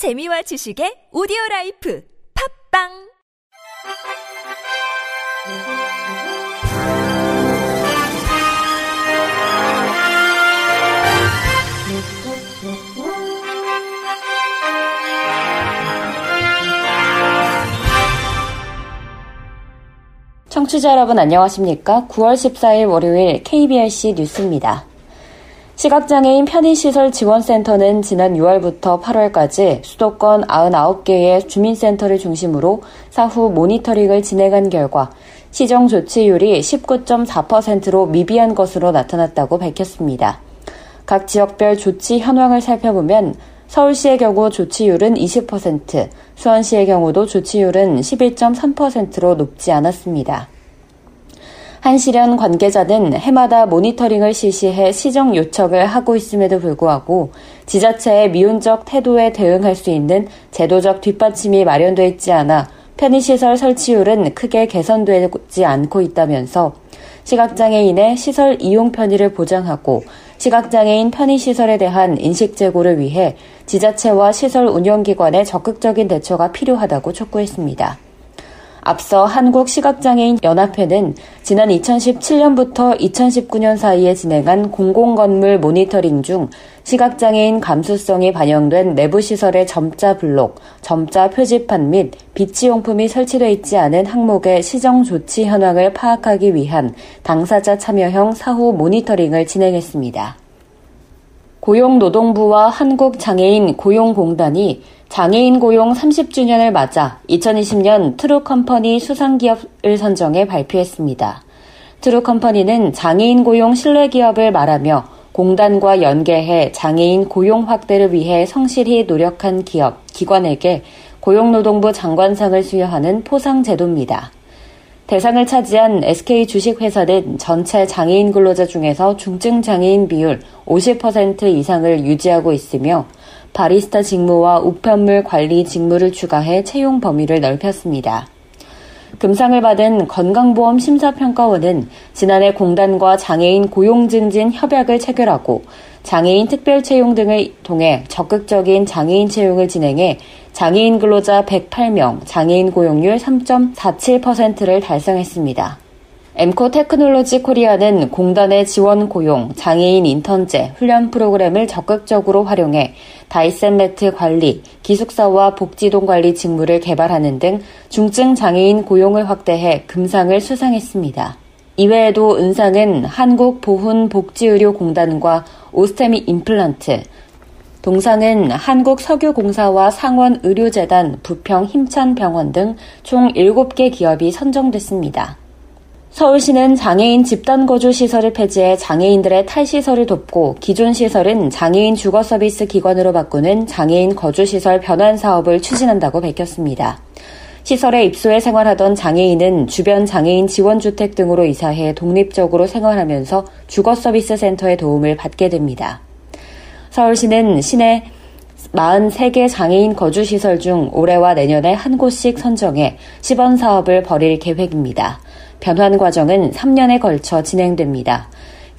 재미와 지식의 오디오 라이프 팝빵 청취자 여러분 안녕하십니까? 9월 14일 월요일 KBRC 뉴스입니다. 시각장애인 편의시설 지원센터는 지난 6월부터 8월까지 수도권 99개의 주민센터를 중심으로 사후 모니터링을 진행한 결과 시정 조치율이 19.4%로 미비한 것으로 나타났다고 밝혔습니다. 각 지역별 조치 현황을 살펴보면 서울시의 경우 조치율은 20%, 수원시의 경우도 조치율은 11.3%로 높지 않았습니다. 한시련 관계자는 해마다 모니터링을 실시해 시정 요청을 하고 있음에도 불구하고 지자체의 미온적 태도에 대응할 수 있는 제도적 뒷받침이 마련되어 있지 않아 편의시설 설치율은 크게 개선되지 않고 있다면서 시각장애인의 시설 이용 편의를 보장하고 시각장애인 편의시설에 대한 인식 제고를 위해 지자체와 시설 운영기관의 적극적인 대처가 필요하다고 촉구했습니다. 앞서 한국시각장애인 연합회는 지난 2017년부터 2019년 사이에 진행한 공공건물 모니터링 중 시각장애인 감수성이 반영된 내부시설의 점자 블록, 점자 표지판 및 비치용품이 설치되어 있지 않은 항목의 시정 조치 현황을 파악하기 위한 당사자 참여형 사후 모니터링을 진행했습니다. 고용노동부와 한국장애인 고용공단이 장애인 고용 30주년을 맞아 2020년 트루컴퍼니 수상기업을 선정해 발표했습니다. 트루컴퍼니는 장애인 고용 신뢰기업을 말하며 공단과 연계해 장애인 고용 확대를 위해 성실히 노력한 기업, 기관에게 고용노동부 장관상을 수여하는 포상 제도입니다. 대상을 차지한 SK 주식회사는 전체 장애인 근로자 중에서 중증 장애인 비율 50% 이상을 유지하고 있으며 바리스타 직무와 우편물 관리 직무를 추가해 채용 범위를 넓혔습니다. 금상을 받은 건강보험 심사평가원은 지난해 공단과 장애인 고용 증진 협약을 체결하고 장애인 특별 채용 등을 통해 적극적인 장애인 채용을 진행해 장애인 근로자 108명, 장애인 고용률 3.47%를 달성했습니다. 엠코 테크놀로지 코리아는 공단의 지원 고용, 장애인 인턴제, 훈련 프로그램을 적극적으로 활용해 다이센 매트 관리, 기숙사와 복지동 관리 직무를 개발하는 등 중증 장애인 고용을 확대해 금상을 수상했습니다. 이외에도 은상은 한국보훈복지의료공단과 오스템 임플란트, 동상은 한국석유공사와 상원의료재단, 부평 힘찬병원 등 총 7개 기업이 선정됐습니다. 서울시는 장애인 집단 거주 시설을 폐지해 장애인들의 탈시설을 돕고 기존 시설은 장애인 주거 서비스 기관으로 바꾸는 장애인 거주 시설 변환 사업을 추진한다고 밝혔습니다. 시설에 입소해 생활하던 장애인은 주변 장애인 지원주택 등으로 이사해 독립적으로 생활하면서 주거 서비스 센터의 도움을 받게 됩니다. 서울시는 시내 43개 장애인 거주시설 중 올해와 내년에 한 곳씩 선정해 시범 사업을 벌일 계획입니다. 변환 과정은 3년에 걸쳐 진행됩니다.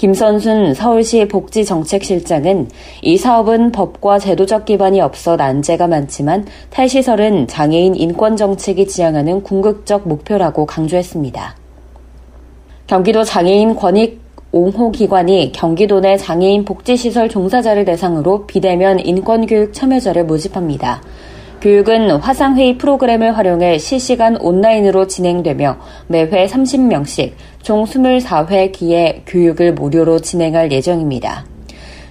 김선순 서울시 복지정책실장은 이 사업은 법과 제도적 기반이 없어 난제가 많지만 탈시설은 장애인 인권 정책이 지향하는 궁극적 목표라고 강조했습니다. 경기도 장애인 권익 옹호 기관이 경기도 내 장애인 복지시설 종사자를 대상으로 비대면 인권교육 참여자를 모집합니다. 교육은 화상회의 프로그램을 활용해 실시간 온라인으로 진행되며 매회 30명씩 총 24회 기의 교육을 무료로 진행할 예정입니다.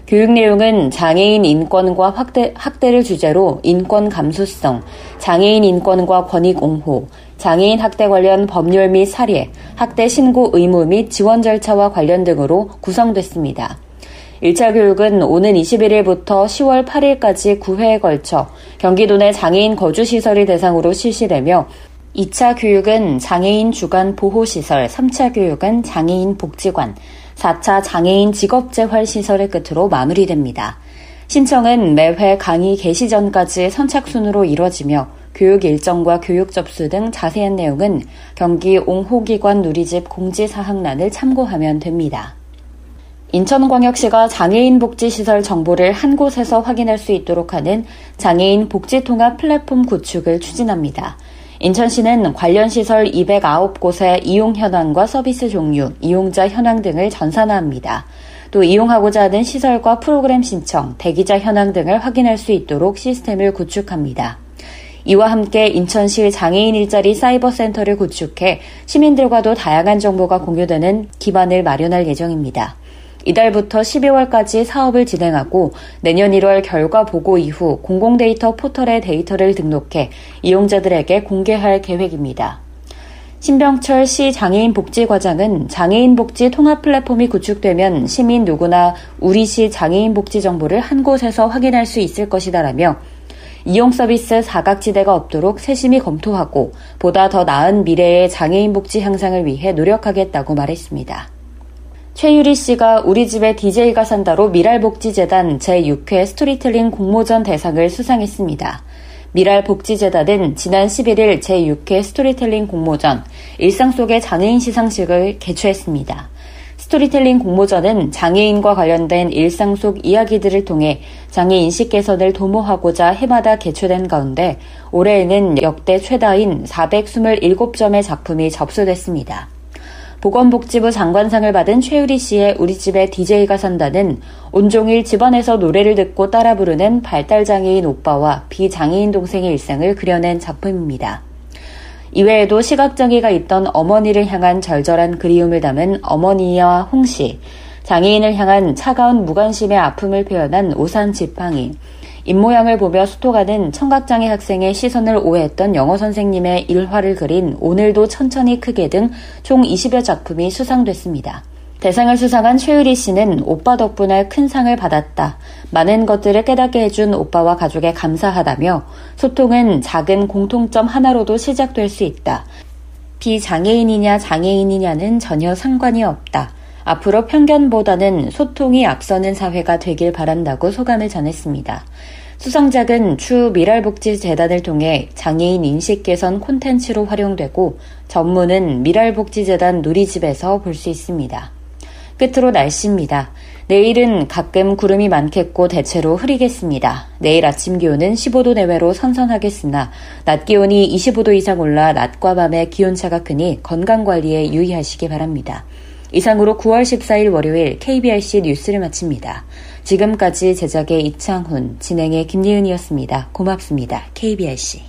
교육 내용은 장애인 인권과 확대, 학대를 주제로 인권 감수성, 장애인 인권과 권익 옹호, 장애인 학대 관련 법률 및 사례, 학대 신고 의무 및 지원 절차와 관련 등으로 구성됐습니다. 1차 교육은 오는 21일부터 10월 8일까지 9회에 걸쳐 경기도 내 장애인 거주시설이 대상으로 실시되며 2차 교육은 장애인 주간 보호시설, 3차 교육은 장애인 복지관, 4차 장애인 직업재활 시설의 끝으로 마무리됩니다. 신청은 매회 강의 개시 전까지 선착순으로 이뤄지며 교육 일정과 교육 접수 등 자세한 내용은 경기 옹호기관 누리집 공지사항란을 참고하면 됩니다. 인천광역시가 장애인 복지시설 정보를 한 곳에서 확인할 수 있도록 하는 장애인 복지통합 플랫폼 구축을 추진합니다. 인천시는 관련 시설 209곳의 이용 현황과 서비스 종류, 이용자 현황 등을 전산화합니다. 또 이용하고자 하는 시설과 프로그램 신청, 대기자 현황 등을 확인할 수 있도록 시스템을 구축합니다. 이와 함께 인천시 장애인 일자리 사이버 센터를 구축해 시민들과도 다양한 정보가 공유되는 기반을 마련할 예정입니다. 이달부터 12월까지 사업을 진행하고 내년 1월 결과 보고 이후 공공데이터 포털에 데이터를 등록해 이용자들에게 공개할 계획입니다. 신병철 시 장애인 복지과장은 장애인 복지 통합 플랫폼이 구축되면 시민 누구나 우리 시 장애인 복지 정보를 한 곳에서 확인할 수 있을 것이다라며 이용 서비스 사각지대가 없도록 세심히 검토하고 보다 더 나은 미래의 장애인 복지 향상을 위해 노력하겠다고 말했습니다. 최유리 씨가 우리 집에 DJ가 산다로 밀알복지재단 제6회 스토리텔링 공모전 대상을 수상했습니다. 밀알복지재단은 지난 11일 제6회 스토리텔링 공모전 일상 속의 장애인 시상식을 개최했습니다. 스토리텔링 공모전은 장애인과 관련된 일상 속 이야기들을 통해 장애 인식 개선을 도모하고자 해마다 개최된 가운데 올해에는 역대 최다인 427점의 작품이 접수됐습니다. 보건복지부 장관상을 받은 최유리 씨의 우리 집에 DJ가 산다는 온종일 집안에서 노래를 듣고 따라 부르는 발달장애인 오빠와 비장애인 동생의 일상을 그려낸 작품입니다. 이외에도 시각장애가 있던 어머니를 향한 절절한 그리움을 담은 어머니와 홍씨, 장애인을 향한 차가운 무관심의 아픔을 표현한 오산 지팡이, 입모양을 보며 수토가는 청각장애 학생의 시선을 오해했던 영어 선생님의 일화를 그린 오늘도 천천히 크게 등 총 20여 작품이 수상됐습니다. 대상을 수상한 최유리 씨는 오빠 덕분에 큰 상을 받았다. 많은 것들을 깨닫게 해준 오빠와 가족에 감사하다며 소통은 작은 공통점 하나로도 시작될 수 있다. 비장애인이냐 장애인이냐는 전혀 상관이 없다. 앞으로 편견보다는 소통이 앞서는 사회가 되길 바란다고 소감을 전했습니다. 수상작은 추 미랄복지재단을 통해 장애인 인식 개선 콘텐츠로 활용되고 전문은 미랄복지재단 누리집에서 볼 수 있습니다. 끝으로 날씨입니다. 내일은 가끔 구름이 많겠고 대체로 흐리겠습니다. 내일 아침 기온은 15도 내외로 선선하겠으나 낮 기온이 25도 이상 올라 낮과 밤의 기온차가 크니 건강관리에 유의하시기 바랍니다. 이상으로 9월 14일 월요일 KBRC 뉴스를 마칩니다. 지금까지 제작의 이창훈, 진행의 김예은이었습니다. 고맙습니다. KBRC.